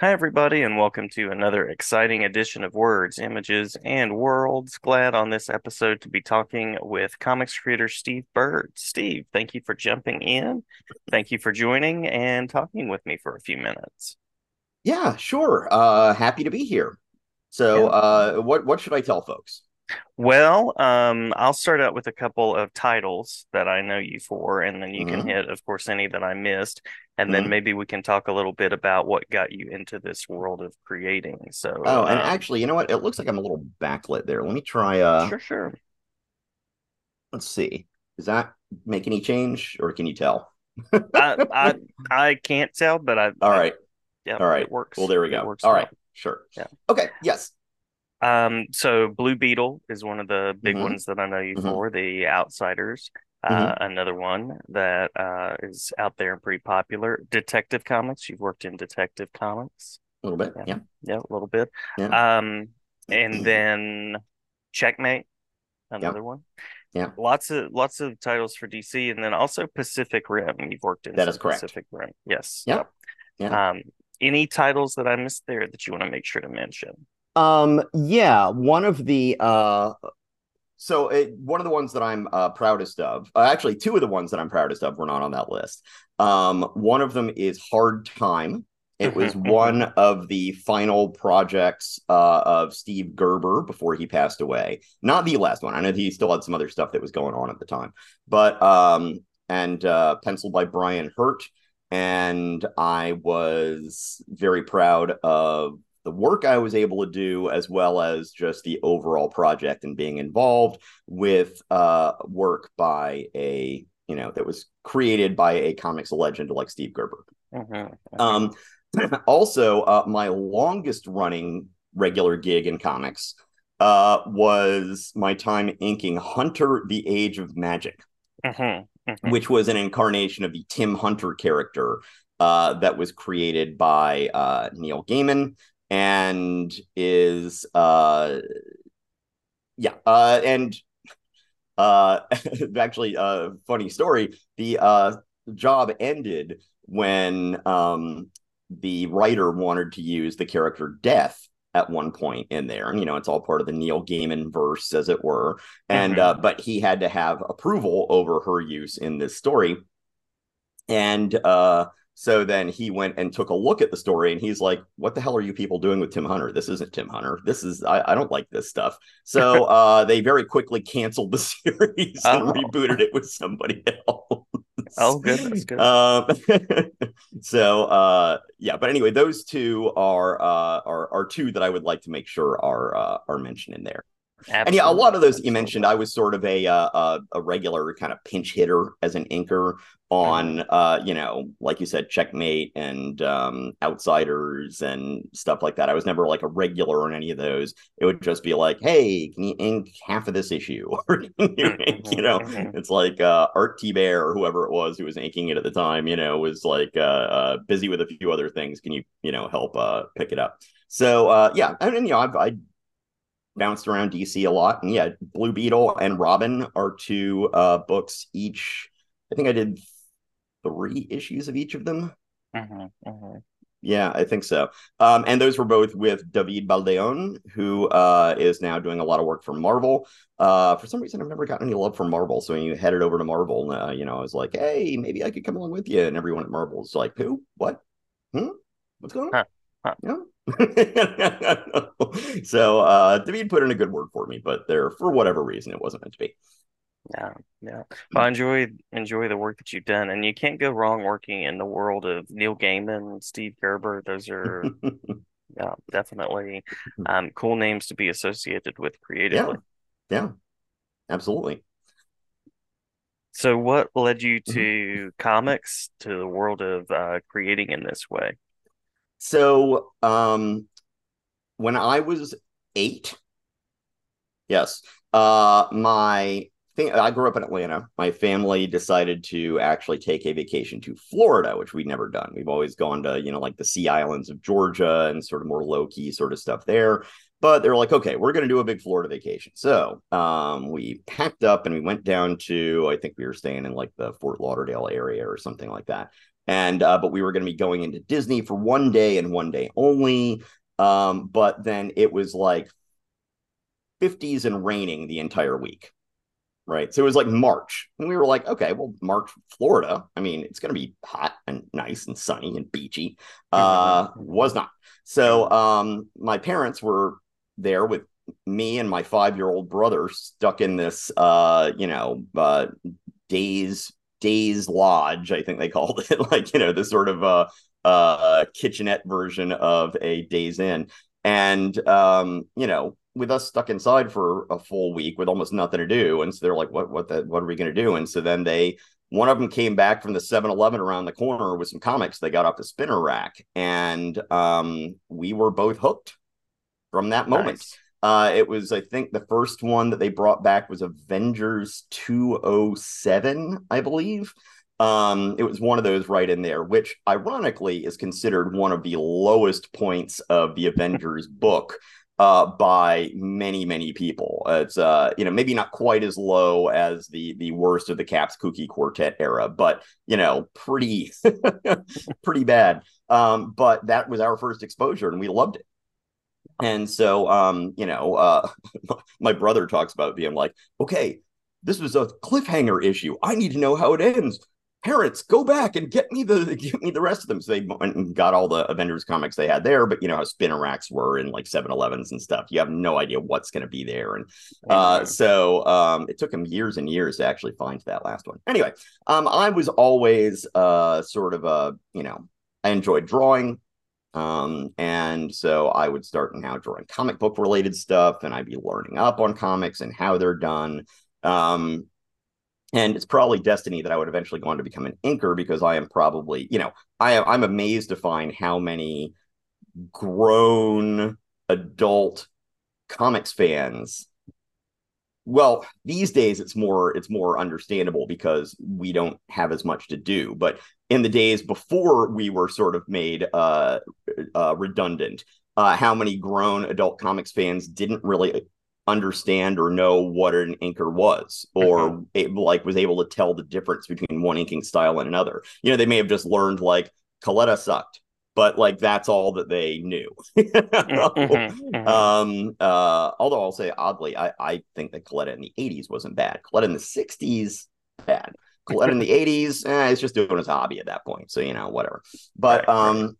Hi, everybody, and welcome to another exciting edition of Words, Images, and Worlds. Glad on this episode to be talking with comics creator Steve Bird. Steve, thank you for jumping in. Thank you for joining and talking with me for a few minutes. Yeah, sure. Uh, happy to be here. So, Yeah. uh, what what should I tell folks? Well, um, I'll start out with a couple of titles that I know you for, and then you can Mhm. hit, of course, any that I missed, and then Mhm. maybe we can talk a little bit about what got you into this world of creating. So, Oh, and um, actually, you know what? It looks like I'm a little backlit there. Let me try. Uh, sure, sure. let's see. Does that make any change, or can you tell? I I I can't tell, but I All right. I, yeah. All right. it works. Well, there we It go. works All well. right. Sure. Yeah. Okay. Yes. Um, so Blue Beetle is one of the big Mhm. ones that I know you Mhm. for, The Outsiders. Uh, another one that uh is out there and pretty popular. Detective Comics. You've worked in Detective Comics. A little bit. Yeah. Yeah. Yeah, a little bit. Yeah. Um, and then Checkmate, another one. Yeah. Lots of lots of titles for DC, and then also Pacific Rim. You've worked in That is correct. Pacific Rim. Yes. Yeah. Yep. Yeah. Um, any titles that I missed there that you want to make sure to mention? Um, yeah, one of the uh so it, one of the ones that I'm uh, proudest of, uh, actually two of the ones that I'm proudest of were not on that list. Um, one of them is Hard Time. It was Mhm, mhm. one of the final projects uh, of Steve Gerber before he passed away. Not the last one. I know he still had some other stuff that was going on at the time, but um, and uh, penciled by Brian Hurtt. And I was very proud of the work I was able to do, as well as just the overall project and being involved with uh, work by a, you know, that was created by a comics legend like Steve Gerber. Mhm, mhm. Um, also, uh, my longest running regular gig in comics uh, was my time inking Hunter, the Age of Magic Mhm, mhm. which was an incarnation of the Tim Hunter character uh, that was created by uh, Neil Gaiman and is uh, yeah uh, and uh, actually uh, funny story the uh, job ended when um, the writer wanted to use the character Death at one point in there. And you know it's all part of the Neil Gaiman verse as it were. And Mhm. uh, but he had to have approval over her use in this story. And uh so then he went and took a look at the story and he's like what the hell are you people doing with tim hunter this isn't tim hunter this is i, I don't like this stuff so uh they very quickly canceled the series and Oh. rebooted it with somebody else Oh, good. um, so uh, yeah, but anyway, those two are uh, are are two that I would like to make sure are uh, are mentioned in there. And yeah, a lot of those you mentioned, I was sort of a uh, a, a regular kind of pinch hitter as an inker on uh, you know, like you said, checkmate and um, outsiders and stuff like that. I was never like a regular on any of those. It would just be like, hey, can you ink half of this issue? or you ink, you know, Mhm. it's like uh, Art Thibert or whoever it was who was inking it at the time, you know, was like uh, uh, busy with a few other things. Can you, you know, help uh, pick it up? So uh, yeah, and, and you know, I've I bounced around DC a lot, and yeah, Blue Beetle and Robin are two uh, books each. I think I did three issues of each of them. Mhm, mhm. Yeah, I think so. Um, and those were both with David Baldeon, who uh, is now doing a lot of work for Marvel. Uh, for some reason, I've never gotten any love from Marvel. So when you headed over to Marvel, uh, you know, I was like, hey, maybe I could come along with you. And everyone at Marvel was like, who? What? Hmm? What's going on? Huh. Huh. Yeah. so uh, David put in a good word for me, but there, for whatever reason, it wasn't meant to be. Yeah, yeah. Well, enjoy enjoy the work that you've done, and you can't go wrong working in the world of Neil Gaiman, Steve Gerber. Those are yeah, definitely um, cool names to be associated with creatively. yeah, absolutely. So, what led you Mm-hmm. to comics, to the world of uh, creating in this way? So, um, when I was eight, yes, uh, my thing, I grew up in Atlanta. My family decided to actually take a vacation to Florida, which we'd never done. We've always gone to, you know, like the Sea Islands of Georgia and sort of more low key sort of stuff there. But they were like, okay, we're going to do a big Florida vacation. So um, we packed up and we went down to, I think we were staying in like the Fort Lauderdale area or something like that. And uh, but we were going to be going into Disney for one day and one day only. Um, but then it was like 50s and raining the entire week right? So it was like March, and we were like, okay, well, March, Florida. I mean, it's going to be hot and nice and sunny and beachy. Uh, was not. So um, my parents were there with me and my five-year-old brother stuck in this, uh, you know, uh, days days lodge. I think they called it, like you know, this sort of uh, uh, kitchenette version of a Days Inn. And um, you know, with us stuck inside for a full week with almost nothing to do. And so they're like, what, what, the, what are we going to do? And so then they, one of them came back from the 7-Eleven around the corner with some comics they got off the spinner rack. And um, we were both hooked from that moment. Nice. Uh, it was, I think, the first one that they brought back was Avengers 207, I believe. Um, it was one of those right in there, which ironically is considered one of the lowest points of the Avengers book uh, by many many people. It's uh, you know maybe not quite as low as the the worst of the Caps Kooky Quartet era, but you know pretty pretty bad. Um, but that was our first exposure, and we loved it. And so, um, you know, uh, my brother talks about being like, okay, this was a cliffhanger issue. I need to know how it ends. Parents go back and get me the get me the rest of them. So they got all the avengers comics they had there but you know how spinner racks were in like 7-elevens and stuff. You have no idea what's going to be there. And uh, so um, it took him years and years to actually find that last one. Anyway um, i was always uh, sort of a you know i enjoyed drawing um, and so I would start now drawing comic book related stuff, and I'd be learning up on comics and how they're done. Um, and it's probably destiny that I would eventually go on to become an inker because I am probably, you know, I am I'm amazed to find how many grown adult comics fans well these days it's more it's more understandable because we don't have as much to do but in the days before we were sort of made uh, uh redundant uh, how many grown adult comics fans didn't really understand or know what an inker was or mm-hmm. it, like was able to tell the difference between one inking style and another you know they may have just learned like colletta sucked but like that's all that they knew mm-hmm. mm-hmm. um uh although i'll say oddly i i think that Colletta in the 80s wasn't bad Colletta in the 60s bad Colletta in the 80s eh, it's just doing his hobby at that point. So you know whatever. But um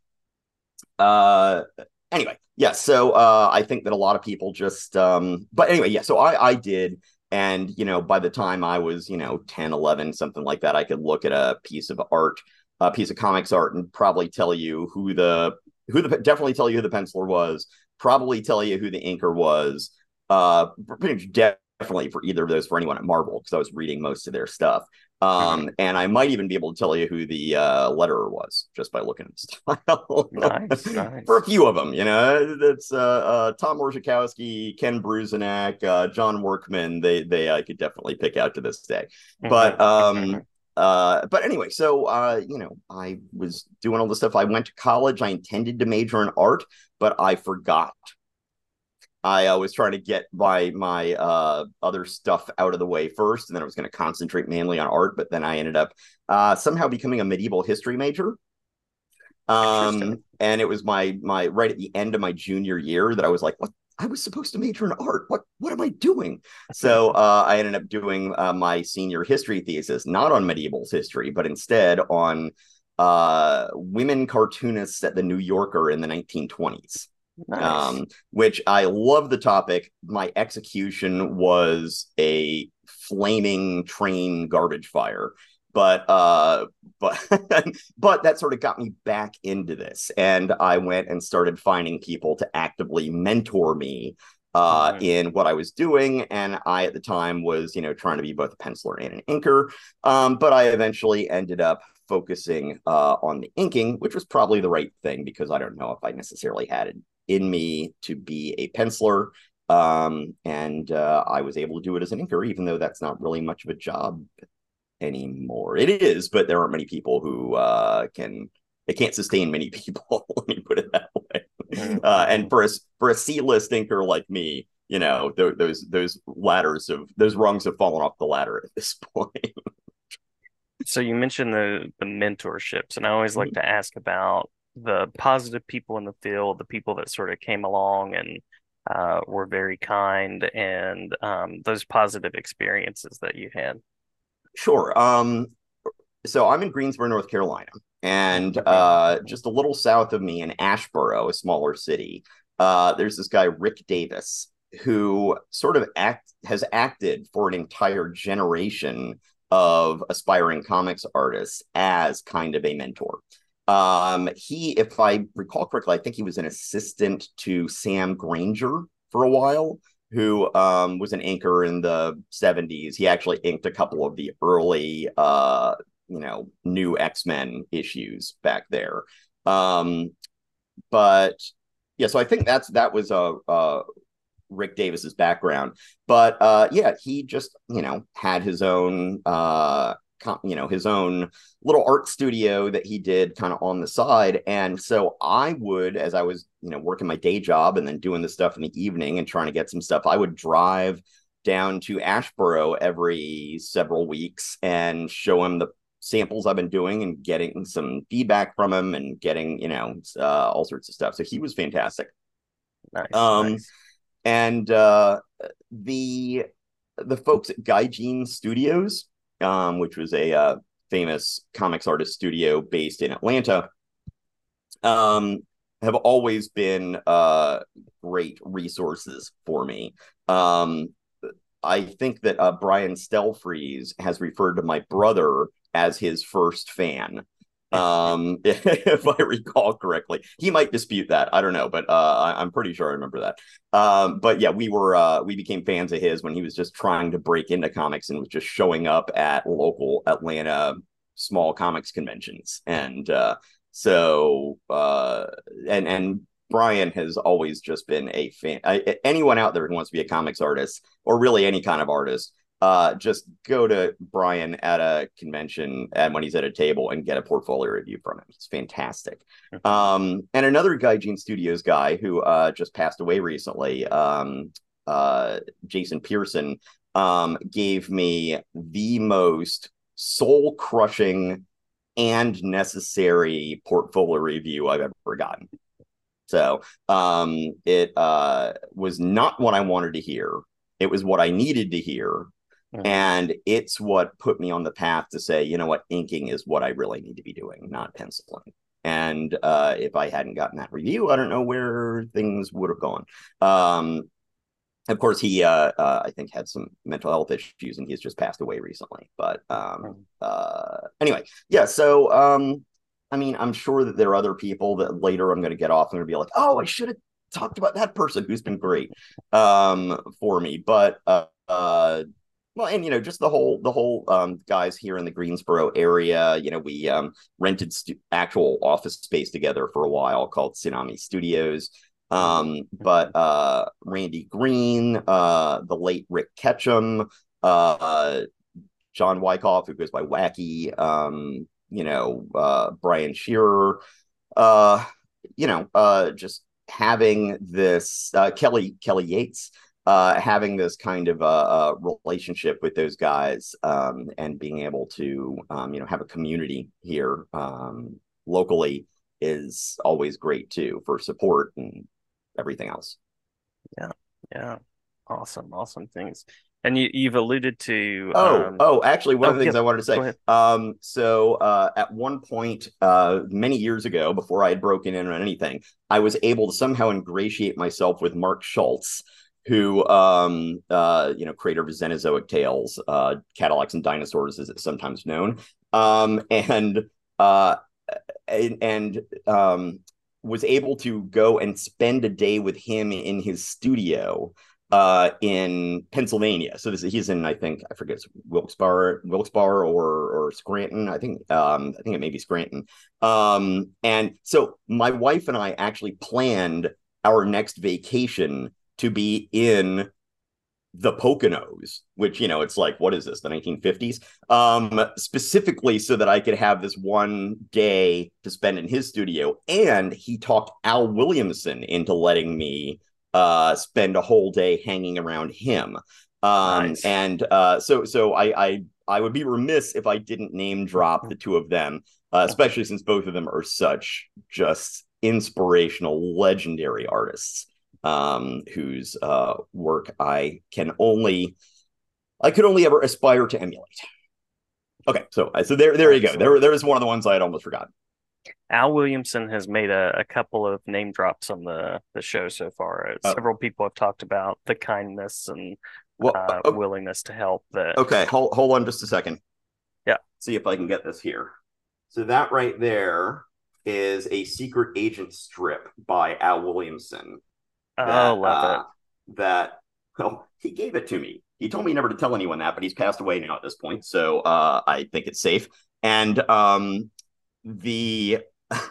uh anyway yeah so uh i think that a lot of people just um but anyway yeah so i i did. And you know by the time i was you know 10 11 something like that i could look at a piece of art a piece of comics art and probably tell you who the who the definitely tell you who the penciler was probably tell you who the inker was uh pretty much definitely for either of those for anyone at marvel because i was reading most of their stuff um, and I might even be able to tell you who the uh, letterer was just by looking at the style. nice, nice. For a few of them, you know, that's uh, uh, Tom Orzechowski, Ken Bruzenak, uh, John Workman. They they I could definitely pick out to this day. Mm-hmm. But um, uh, but anyway, so uh, you know, I was doing all this stuff. I went to college. I intended to major in art, but I forgot I uh, was trying to get my my uh, other stuff out of the way first, and then I was going to concentrate mainly on art. But then I ended up uh, somehow becoming a medieval history major. Um, and it was my my right at the end of my junior year that I was like, "What? I was supposed to major in art. What what am I doing?" so uh, I ended up doing uh, my senior history thesis not on medieval history, but instead on uh, women cartoonists at the New Yorker in the 1920s. Nice. Um, which I love the topic. My execution was a flaming train garbage fire but uh but but that sort of got me back into this and i went and started finding people to actively mentor me uh right. in what i was doing and i at the time was you know trying to be both a penciler and an inker um but i eventually ended up focusing uh on the inking which was probably the right thing because i don't know if i necessarily had it in me to be a penciler. Um, and uh, I was able to do it as an inker, even though that's not really much of a job anymore. It is, but there aren't many people who uh, can. It can't sustain many people. Let me put it that way. Mm-hmm. Uh, and for a for a C list inker like me, you know, th- those those ladders of those rungs have fallen off the ladder at this point. so you mentioned the the mentorships, and I always like Mm-hmm. to ask about the positive people in the field, the people that sort of came along and uh, were very kind, and um, those positive experiences that you had. Sure. Um, so I'm in Greensboro, North Carolina, and uh, just a little south of me in Asheboro, a smaller city, uh, there's this guy Rick Davis who sort of act has acted for an entire generation of aspiring comics artists as kind of a mentor. Um, he, if I recall correctly, I think he was an assistant to Sam Grainger for a while, who um, was an inker in the 70s. He actually inked a couple of the early, uh, you know, new X Men issues back there. Um, but yeah, so I think that's that was a, a Rick Davis's background. But uh, yeah, he just you know had his own uh, you know his own little art studio that he did kind of on the side, and so I would, as I was you know working my day job and then doing the stuff in the evening and trying to get some stuff, I would drive down to Asheboro every several weeks and show him the samples I've been doing and getting some feedback from him and getting you know uh, all sorts of stuff. So he was fantastic. Nice, Um, nice. and uh, the the folks at Gaijin Studios, um, which was a uh, famous comics artist studio based in Atlanta, um, have always been uh, great resources for me. Um, I think that uh, Brian Stelfreeze has referred to my brother as his first fan. Um, if I recall correctly, he might dispute that. I don't know, but uh, I, am pretty sure I remember that. Um, but yeah, we were uh, we became fans of his when he was just trying to break into comics and was just showing up at local Atlanta small comics conventions. And uh, so uh, and and Brian has always just been a fan. I, anyone out there who wants to be a comics artist or really any kind of artist, uh, just go to Brian at a convention and when he's at a table and get a portfolio review from him. It's fantastic. Um, and another Gaijin Studios guy who uh, just passed away recently, um, uh, Jason Pearson, um, gave me the most soul crushing and necessary portfolio review I've ever gotten. So um, it uh, was not what I wanted to hear. It was what I needed to hear. And it's what put me on the path to say, you know what, inking is what I really need to be doing, not penciling. And uh, if I hadn't gotten that review, I don't know where things would have gone. Um, of course, he, uh, uh, I think, had some mental health issues, and he's just passed away recently. But um, uh, anyway, yeah. So, um, I mean, I'm sure that there are other people that later I'm going to get off and be like, oh, I should have talked about that person who's been great um, for me. But uh, uh, well, and you know, just the whole the whole um, guys here in the Greensboro area. You know, we um, rented stu- actual office space together for a while called Tsunami Studios. Um, but uh, Randy Green, uh, the late Rick Ketcham, uh, John Wycough, who goes by Wacky, um, you know, uh, Brian Shearer, uh, you know, uh, just having this uh, Kelly Kelly Yates, uh, having this kind of a, uh relationship with those guys, um, and being able to, um, you know, have a community here um, locally is always great too for support and everything else. Yeah, yeah. awesome, awesome things. And you you've alluded to Oh, um, oh, actually, one of oh, the things yeah, I wanted to say. Um, so uh, at one point, uh, many years ago, before I had broken in on anything, I was able to somehow ingratiate myself with Mark Schultz, who, um, uh, you know, creator of Xenozoic Tales, uh, Cadillacs and Dinosaurs, as it's sometimes known, um, and uh, and, and um, was able to go and spend a day with him in his studio uh, in Pennsylvania. So this he's in, I think, I forget, Wilkes-Barre, Wilkes-Barre or or Scranton. I think, um, I think it may be Scranton. Um, and so my wife and I actually planned our next vacation to be in the Poconos, which you know, it's like, what is this, the 1950s? Um, specifically so that I could have this one day to spend in his studio. And he talked Al Williamson into letting me uh spend a whole day hanging around him. Um Nice. and uh so so I I I would be remiss if I didn't name drop the two of them, uh, especially since both of them are such just inspirational, legendary artists um, whose uh, work I can only, I could only ever aspire to emulate. Okay, so so there there you go. There there is one of the ones I had almost forgotten. Al Williamson has made a, a couple of name drops on the the show so far. Uh, several people have talked about the kindness and well, uh, okay. willingness to help. That okay, hold hold on just a second. Yeah, see if I can get this here. So that right there is a secret agent strip by Al Williamson. Oh, that, oh, love uh, it. That well, he gave it to me. He told me never to tell anyone that, but he's passed away now at this point, so uh, I think it's safe. And um, the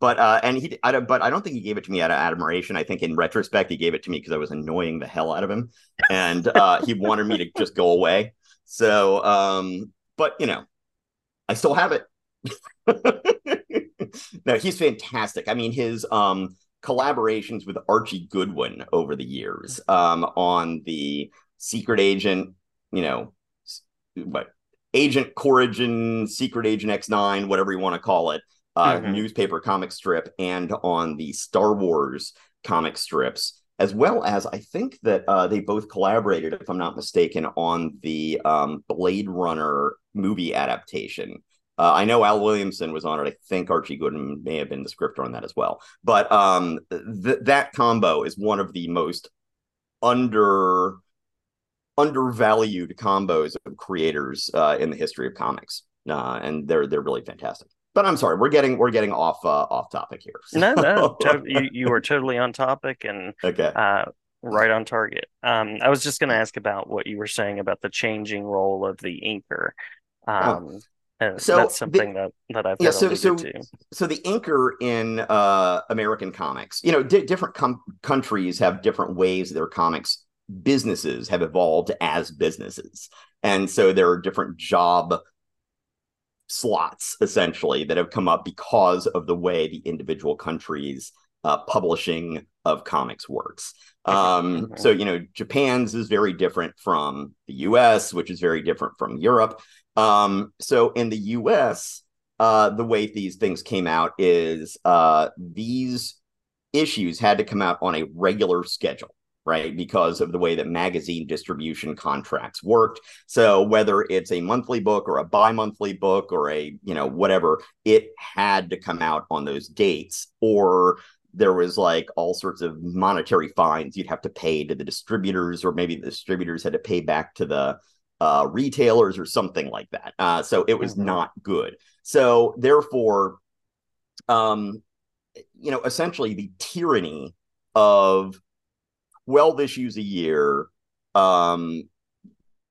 but uh, and he, I don't, but I don't think he gave it to me out of admiration. I think in retrospect, he gave it to me because I was annoying the hell out of him, and uh, he wanted me to just go away. So, um, but you know, I still have it. no, he's fantastic. I mean, his um collaborations with Archie Goodwin over the years um on the Secret Agent, you know, what Agent Corrigan, Secret Agent X9, whatever you want to call it, uh, mm-hmm. newspaper comic strip, and on the Star Wars comic strips, as well as I think that uh, they both collaborated, if I'm not mistaken, on the um, Blade Runner movie adaptation. Uh, I know Al Williamson was on it. I think Archie Goodwin may have been the scripter on that as well. But um, th- that combo is one of the most under undervalued combos of creators uh, in the history of comics, uh, and they're they're really fantastic. But I'm sorry, we're getting we're getting off uh, off topic here. So. No, no, to- you you are totally on topic and okay. Uh, right on target. Um, I was just going to ask about what you were saying about the changing role of the inker. Oh. Um, oh. So that's something the, that that I've yeah. So so to. so the inker in uh, American comics, you know, di- different com- countries have different ways their comics businesses have evolved as businesses. And so there are different job slots essentially that have come up because of the way the individual countries uh, publishing of comics works. Um, mm-hmm. So, you know, Japan's is very different from the US, which is very different from Europe. Um, so, in the US, uh, the way these things came out is uh, these issues had to come out on a regular schedule right? Because of the way that magazine distribution contracts worked. So whether it's a monthly book or a bi-monthly book or a, you know, whatever, it had to come out on those dates or there was like all sorts of monetary fines you'd have to pay to the distributors or maybe the distributors had to pay back to the uh, retailers or something like that. Uh, so it was mm-hmm. not good. So therefore, um, you know, essentially the tyranny of 12 issues a year, um,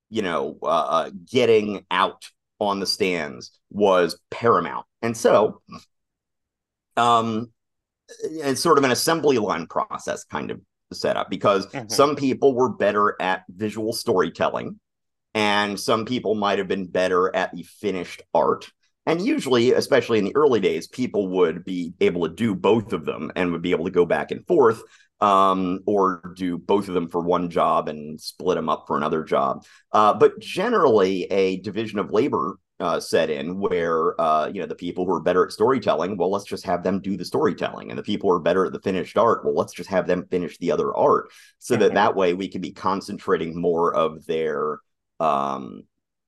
you know, uh, uh, getting out on the stands was paramount. And so, um, it's sort of an assembly line process kind of setup because mm-hmm. some people were better at visual storytelling and some people might have been better at the finished art. And usually, especially in the early days, people would be able to do both of them and would be able to go back and forth um, or do both of them for one job and split them up for another job. Uh, but generally, a division of labor uh, set in where uh, you know the people who are better at storytelling, well, let's just have them do the storytelling, and the people who are better at the finished art, well, let's just have them finish the other art, so mm-hmm. that that way we can be concentrating more of their, um,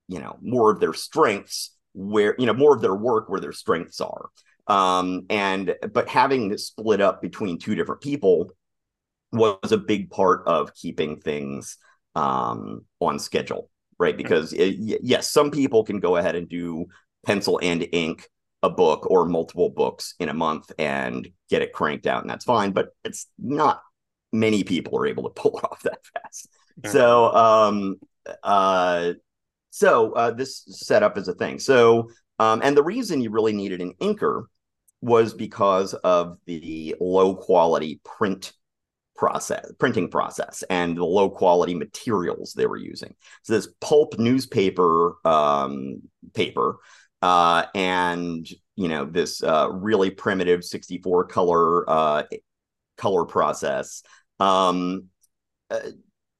you know, more of their strengths where you know more of their work where their strengths are. Um, and but having this split up between two different people was a big part of keeping things um, on schedule, right? Because it, yes, some people can go ahead and do pencil and ink a book or multiple books in a month and get it cranked out, and that's fine. But it's not many people are able to pull it off that fast. So, um, uh, so uh, this setup is a thing. So, um, and the reason you really needed an inker was because of the low quality print process printing process and the low quality materials they were using so this pulp newspaper um, paper uh, and you know this uh, really primitive 64 color uh, color process um, uh,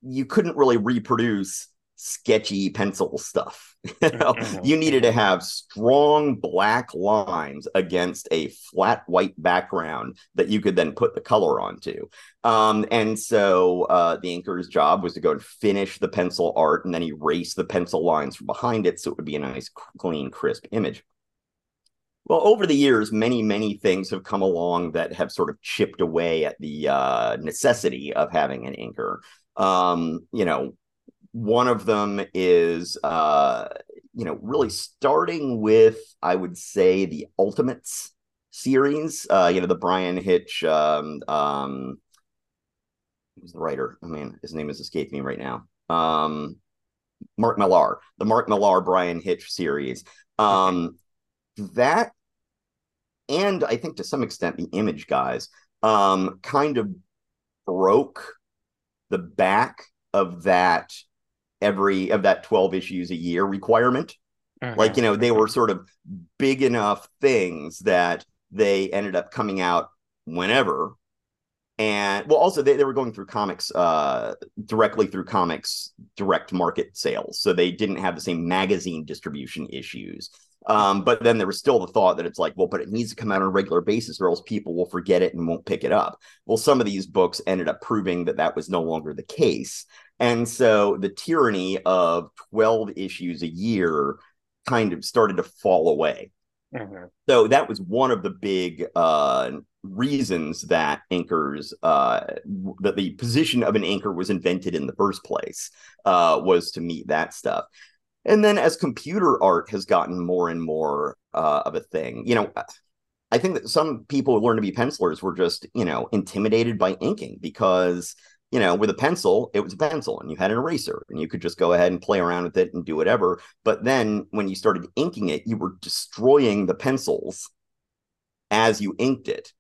you couldn't really reproduce sketchy pencil stuff. mm-hmm. You needed to have strong black lines against a flat white background that you could then put the color onto. Um, and so uh, the inker's job was to go and finish the pencil art and then erase the pencil lines from behind it so it would be a nice, clean, crisp image. Well, over the years, many, many things have come along that have sort of chipped away at the uh, necessity of having an inker. Um, you know, one of them is, uh, you know, really starting with, I would say, the Ultimates series. Uh, you know, the Bryan Hitch. Um, um, who's the writer? I mean, his name has escaped me right now. Um, Mark Millar, the Mark Millar Bryan Hitch series. Um, that, and I think to some extent the Image guys, um, kind of broke the back of that every of that 12 issues a year requirement. Mm-hmm. Like, you know, they were sort of big enough things that they ended up coming out whenever. And well, also they, they were going through comics uh directly through comics direct market sales. So they didn't have the same magazine distribution issues. Um, but then there was still the thought that it's like, well, but it needs to come out on a regular basis or else people will forget it and won't pick it up. Well, some of these books ended up proving that that was no longer the case. And so the tyranny of 12 issues a year kind of started to fall away. Mm-hmm. So that was one of the big uh, reasons that inkers, uh, that the position of an inker was invented in the first place, uh, was to meet that stuff. And then as computer art has gotten more and more uh, of a thing, you know, I think that some people who learn to be pencilers were just, you know, intimidated by inking because you know, with a pencil, it was a pencil and you had an eraser and you could just go ahead and play around with it and do whatever. But then when you started inking it, you were destroying the pencils as you inked it.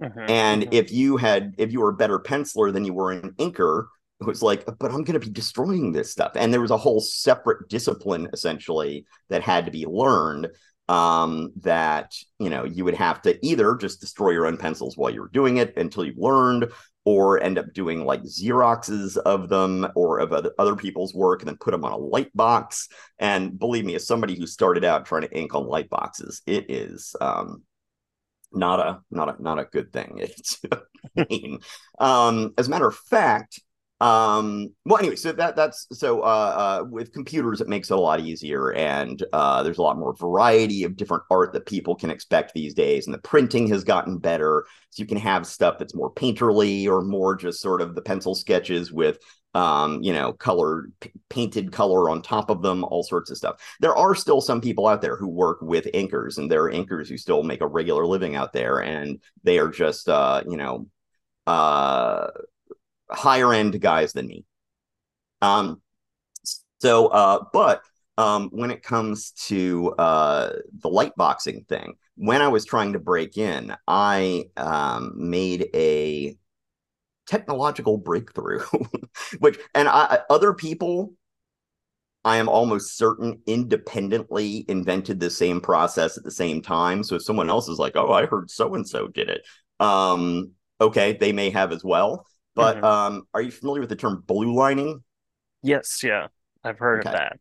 Mm-hmm, and mm-hmm. if you had, if you were a better penciler than you were an inker, it was like, but I'm going to be destroying this stuff. And there was a whole separate discipline essentially that had to be learned um, that you know you would have to either just destroy your own pencils while you were doing it until you learned or end up doing like Xeroxes of them or of other people's work and then put them on a light box. And believe me, as somebody who started out trying to ink on light boxes, it is um, not a not a not a good thing. It's pain. um, as a matter of fact, um well anyway so that that's so uh, uh with computers it makes it a lot easier and uh there's a lot more variety of different art that people can expect these days and the printing has gotten better. So you can have stuff that's more painterly or more just sort of the pencil sketches with um you know color p- painted color on top of them all sorts of stuff. There are still some people out there who work with inkers and there are inkers who still make a regular living out there and they are just uh you know uh higher end guys than me. Um, so, uh, but um, when it comes to uh, the light boxing thing, when I was trying to break in, I um, made a technological breakthrough, which, and I, other people, I am almost certain independently invented the same process at the same time. So if someone else is like, oh, I heard so and so did it, um, okay, they may have as well. But mm-hmm. um, are you familiar with the term blue lining? Yes, yeah, I've heard okay. of that.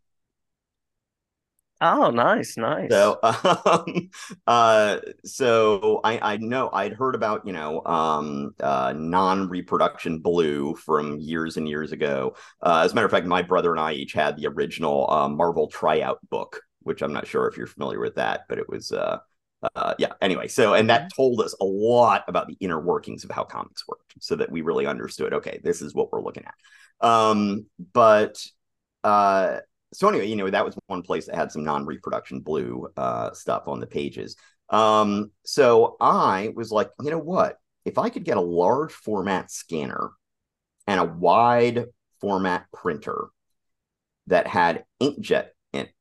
Oh, nice, nice. So, um, uh, so I I know I'd heard about you know um uh non-reproduction blue from years and years ago. Uh, as a matter of fact, my brother and I each had the original uh, Marvel tryout book, which I'm not sure if you're familiar with that, but it was uh uh, yeah anyway so and that mm-hmm. told us a lot about the inner workings of how comics worked so that we really understood okay this is what we're looking at. Um but uh so anyway you know that was one place that had some non-reproduction blue uh stuff on the pages. Um so i was like you know what? If i could get a large format scanner and a wide format printer that had inkjet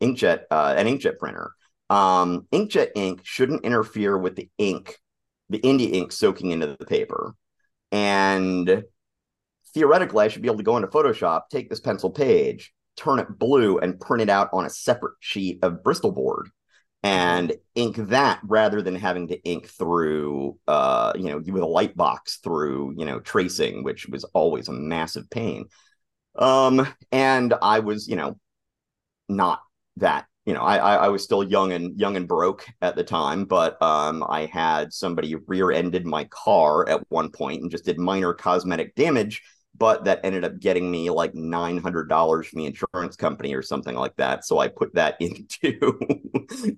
inkjet uh, an inkjet printer um, inkjet ink shouldn't interfere with the ink, the India ink soaking into the paper. And theoretically, I should be able to go into Photoshop, take this pencil page, turn it blue, and print it out on a separate sheet of Bristol board and ink that rather than having to ink through uh you know with a light box through you know tracing which was always a massive pain um and i was you know not that you know, I, I was still young and young and broke at the time, but um, I had somebody rear-ended my car at one point and just did minor cosmetic damage but that ended up getting me like $900 from the insurance company or something like that. So I put that into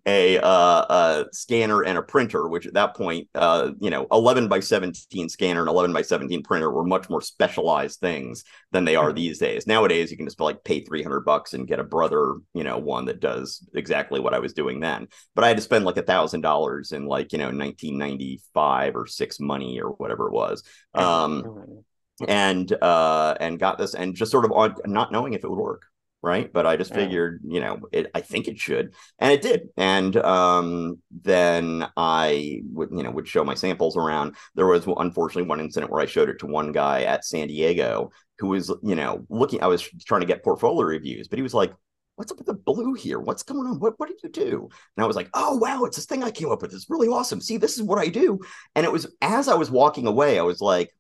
a, uh, a scanner and a printer, which at that point, uh, you know, 11 by 17 scanner and 11 by 17 printer were much more specialized things than they are mm-hmm. these days. Nowadays, you can just like pay 300 bucks and get a brother, you know, one that does exactly what I was doing then. But I had to spend like a thousand dollars in like, you know, 1995 or six money or whatever it was. Um, and uh and got this and just sort of on not knowing if it would work right but i just yeah. figured you know it i think it should and it did and um then i would you know would show my samples around there was unfortunately one incident where i showed it to one guy at san diego who was you know looking i was trying to get portfolio reviews but he was like what's up with the blue here? What's going on? What what did you do? And I was like, oh wow, it's this thing I came up with. It's really awesome. See, this is what I do. And it was as I was walking away, I was like,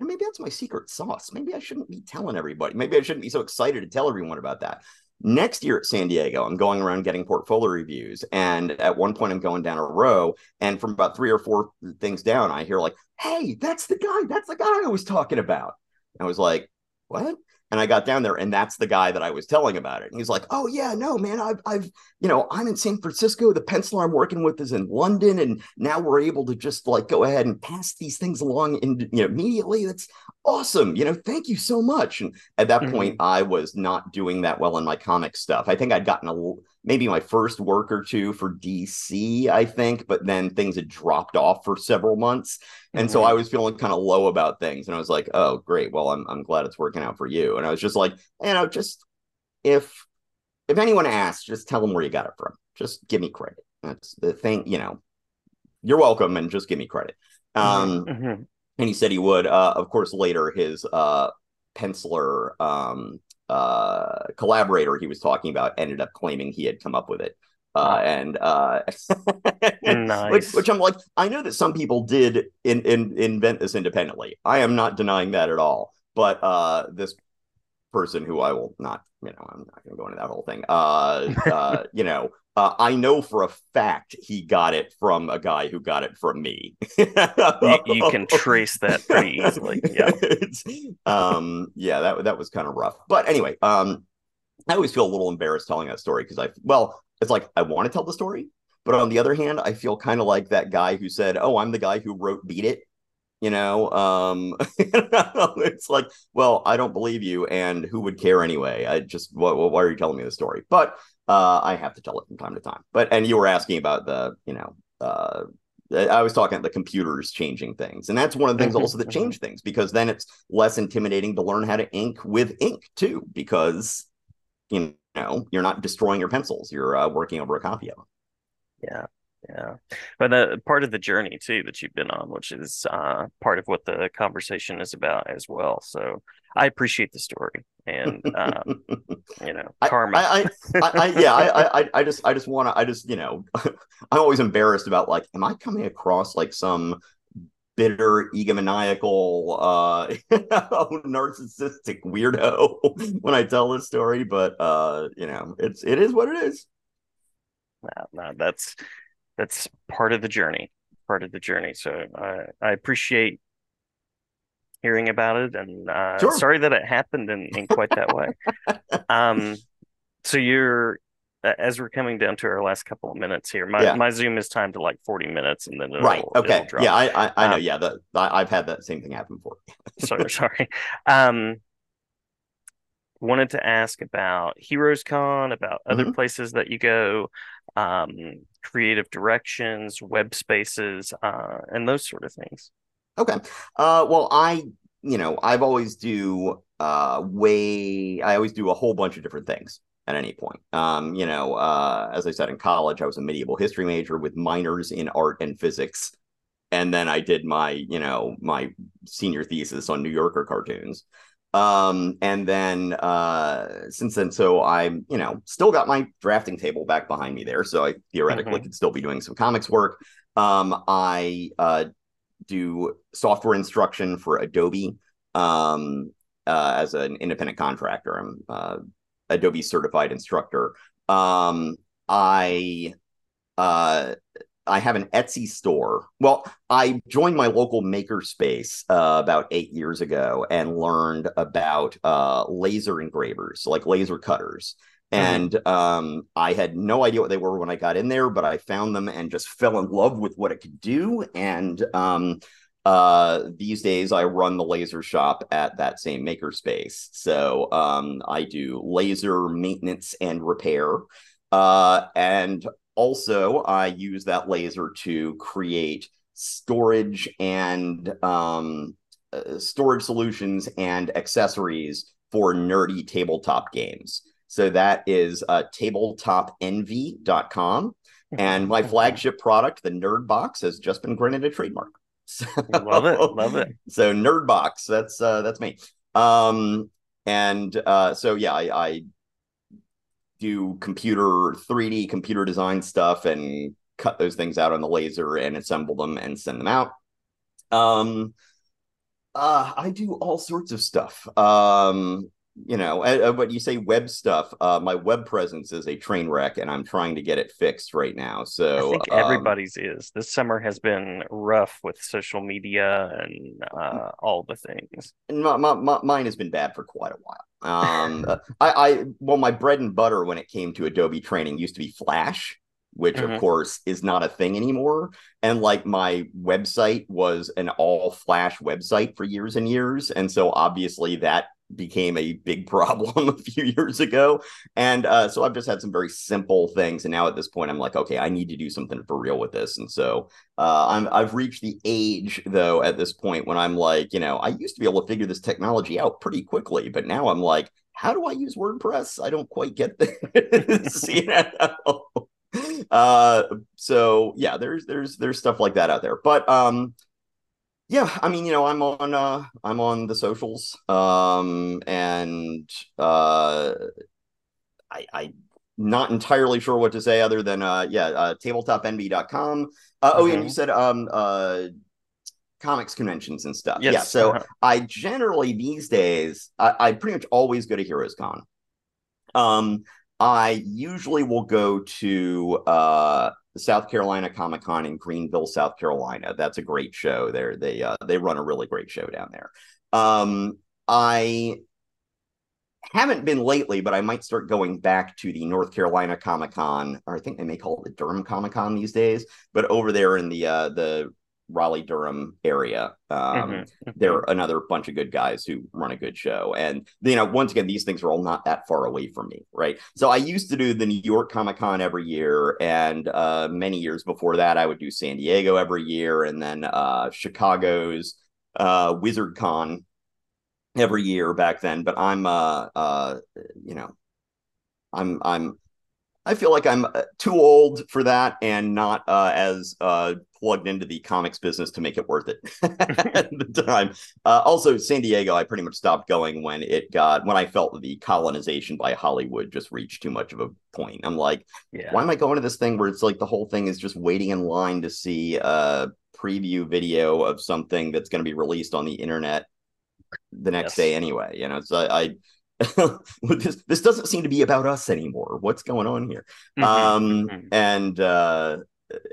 know, maybe that's my secret sauce. Maybe I shouldn't be telling everybody. Maybe I shouldn't be so excited to tell everyone about that. Next year at San Diego, I'm going around getting portfolio reviews. And at one point, I'm going down a row. And from about three or four things down, I hear, like, hey, that's the guy. That's the guy I was talking about. I was like, what? And I got down there, and that's the guy that I was telling about it. And he's like, "Oh yeah, no, man, I've, I've, you know, I'm in San Francisco. The pencil I'm working with is in London, and now we're able to just like go ahead and pass these things along, in, you know, immediately. That's awesome. You know, thank you so much." And at that mm-hmm. point, I was not doing that well in my comic stuff. I think I'd gotten a maybe my first work or two for DC, I think, but then things had dropped off for several months. And mm-hmm. so I was feeling kind of low about things. And I was like, oh, great. Well, I'm, I'm glad it's working out for you. And I was just like, you know, just if if anyone asks, just tell them where you got it from. Just give me credit. That's the thing, you know. You're welcome and just give me credit. Um mm-hmm. And he said he would. Uh of course later his uh penciler um uh, collaborator he was talking about ended up claiming he had come up with it. Uh, and uh, nice. which, which, I'm like, I know that some people did in, in, invent this independently. I am not denying that at all. But uh, this person who I will not, you know, I'm not going to go into that whole thing. Uh, uh, you know, uh, I know for a fact he got it from a guy who got it from me. you, you, can trace that pretty easily. Yeah. um, yeah, that that was kind of rough. But anyway, um, I always feel a little embarrassed telling that story because I well, it's like I want to tell the story, but on the other hand, I feel kind of like that guy who said, "Oh, I'm the guy who wrote Beat It." You know, um, it's like, well, I don't believe you, and who would care anyway? I just, why, why are you telling me the story? But uh, I have to tell it from time to time. But and you were asking about the, you know, uh, I was talking about the computers changing things, and that's one of the things mm-hmm, also that mm-hmm. change things because then it's less intimidating to learn how to ink with ink too, because you know you're not destroying your pencils; you're uh, working over a copy of them. Yeah, yeah, but uh, part of the journey too that you've been on, which is uh, part of what the conversation is about as well. So I appreciate the story, and um, you know, karma. I, I, I, I yeah, I, I, just, I just want to, I just, you know, I'm always embarrassed about like, am I coming across like some bitter, egomaniacal, uh, narcissistic weirdo when I tell this story? But uh, you know, it's, it is what it is. No, no, that's that's part of the journey, part of the journey. So I, I appreciate hearing about it, and uh, sure. sorry that it happened in, in quite that way. um, so you're as we're coming down to our last couple of minutes here, my, yeah. my Zoom is timed to like 40 minutes and then right. Okay. Yeah. I, I, I know. Um, yeah. The, I, have had that same thing happen before. sorry. Sorry. Um, wanted to ask about Heroes Con, about other mm-hmm. places that you go, um, creative directions, web spaces, uh, and those sort of things. Okay. Uh, well, I, you know, I've always do uh, way, I always do a whole bunch of different things at any point. Um, you know, uh, as I said in college, I was a medieval history major with minors in art and physics. And then I did my, you know, my senior thesis on New Yorker cartoons. Um, and then uh, since then, so I'm, you know, still got my drafting table back behind me there. So I theoretically mm-hmm. could still be doing some comics work. Um, I uh, do software instruction for Adobe um, uh, as an independent contractor. I'm uh, Adobe certified instructor. Um, I uh, I have an Etsy store. Well, I joined my local makerspace uh, about eight years ago and learned about uh, laser engravers, like laser cutters. Mm-hmm. And um, I had no idea what they were when I got in there, but I found them and just fell in love with what it could do. And um, uh, these days, I run the laser shop at that same makerspace. So um, I do laser maintenance and repair. Uh, and also, I use that laser to create storage and um, uh, storage solutions and accessories for nerdy tabletop games. So that is uh, tabletopnv.com. And my flagship product, the Nerd Box, has just been granted a trademark. So, love it, love it. So Nerd Box, that's uh, that's me. Um, and uh, so yeah, I, I do computer 3D computer design stuff and cut those things out on the laser and assemble them and send them out. Um, uh, I do all sorts of stuff. Um, you know, uh, but you say web stuff. Uh, my web presence is a train wreck, and I'm trying to get it fixed right now. So I think um, everybody's is. This summer has been rough with social media and uh, all the things. My, my, my, mine has been bad for quite a while. Um, I, I well, my bread and butter when it came to Adobe training used to be Flash, which mm-hmm. of course is not a thing anymore. And like my website was an all Flash website for years and years, and so obviously that became a big problem a few years ago. And uh, so I've just had some very simple things. And now at this point, I'm like, okay, I need to do something for real with this. And so uh, I'm I've reached the age though at this point when I'm like, you know, I used to be able to figure this technology out pretty quickly, but now I'm like, how do I use WordPress? I don't quite get this. you know? uh so yeah there's there's there's stuff like that out there but um yeah i mean you know i'm on uh i'm on the socials um and uh i i not entirely sure what to say other than uh yeah uh tabletopnv.com uh, mm-hmm. oh yeah and you said um uh comics conventions and stuff yes. yeah so uh-huh. i generally these days I, I pretty much always go to heroes con um i usually will go to uh the South Carolina Comic Con in Greenville, South Carolina. That's a great show. There, they uh, they run a really great show down there. Um, I haven't been lately, but I might start going back to the North Carolina Comic Con, or I think they may call it the Durham Comic Con these days. But over there in the uh, the Raleigh Durham area. Um, mm-hmm. mm-hmm. They're another bunch of good guys who run a good show. And, you know, once again, these things are all not that far away from me, right? So I used to do the New York Comic Con every year. And uh, many years before that, I would do San Diego every year and then uh, Chicago's uh, Wizard Con every year back then. But I'm, uh, uh, you know, I'm, I'm, I feel like I'm uh, too old for that and not uh, as uh, plugged into the comics business to make it worth it at the time. Uh, also, San Diego, I pretty much stopped going when it got when I felt the colonization by Hollywood just reached too much of a point. I'm like, yeah. why am I going to this thing where it's like the whole thing is just waiting in line to see a preview video of something that's going to be released on the internet the next yes. day anyway? You know, so I this this doesn't seem to be about us anymore. What's going on here? Mm-hmm. Um, mm-hmm. and uh,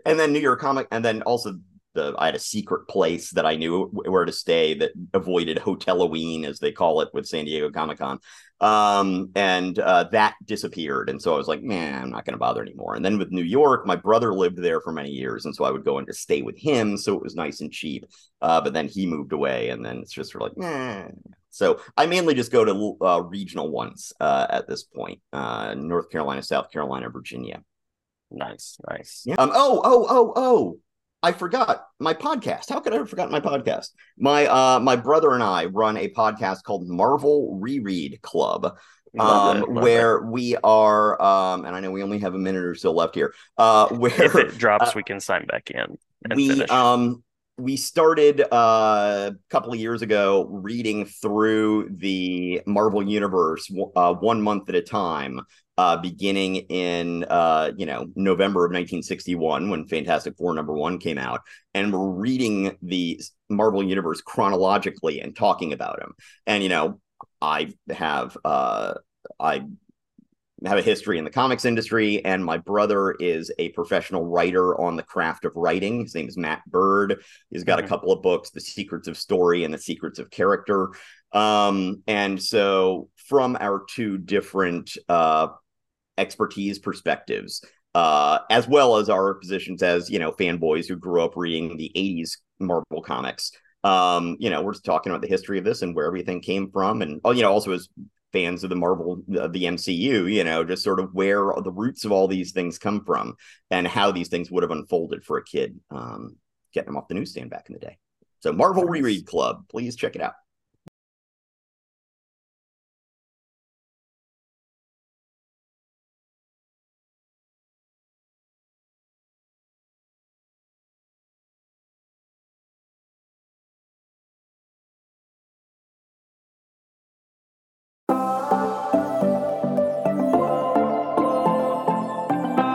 and then New York Comic, and then also the I had a secret place that I knew where to stay that avoided Hotel Halloween, as they call it, with San Diego Comic Con. Um, and uh, that disappeared, and so I was like, man, I'm not going to bother anymore. And then with New York, my brother lived there for many years, and so I would go in to stay with him, so it was nice and cheap. Uh, but then he moved away, and then it's just sort of like, nah. So I mainly just go to uh, regional ones uh, at this point: uh, North Carolina, South Carolina, Virginia. Nice, nice. Yeah. Um. Oh, oh, oh, oh. I forgot my podcast. How could I have forgotten my podcast? My uh my brother and I run a podcast called Marvel Reread Club. Um, where we are, um, and I know we only have a minute or so left here. Uh, where if it drops, uh, we can sign back in. we finish. um we started uh, a couple of years ago reading through the Marvel universe uh, one month at a time, uh, beginning in uh, you know November of 1961 when Fantastic Four number one came out, and we're reading the Marvel universe chronologically and talking about them. And you know, I have uh, I have a history in the comics industry, and my brother is a professional writer on the craft of writing. His name is Matt Bird. He's got mm-hmm. a couple of books, The Secrets of Story and The Secrets of Character. Um, and so, from our two different uh, expertise perspectives, uh, as well as our positions as you know fanboys who grew up reading the 80s Marvel comics. Um, you know, we're just talking about the history of this and where everything came from, and oh, you know, also as fans of the Marvel, of the MCU, you know, just sort of where the roots of all these things come from and how these things would have unfolded for a kid, um, getting them off the newsstand back in the day. So, Marvel nice. Reread Club, please check it out.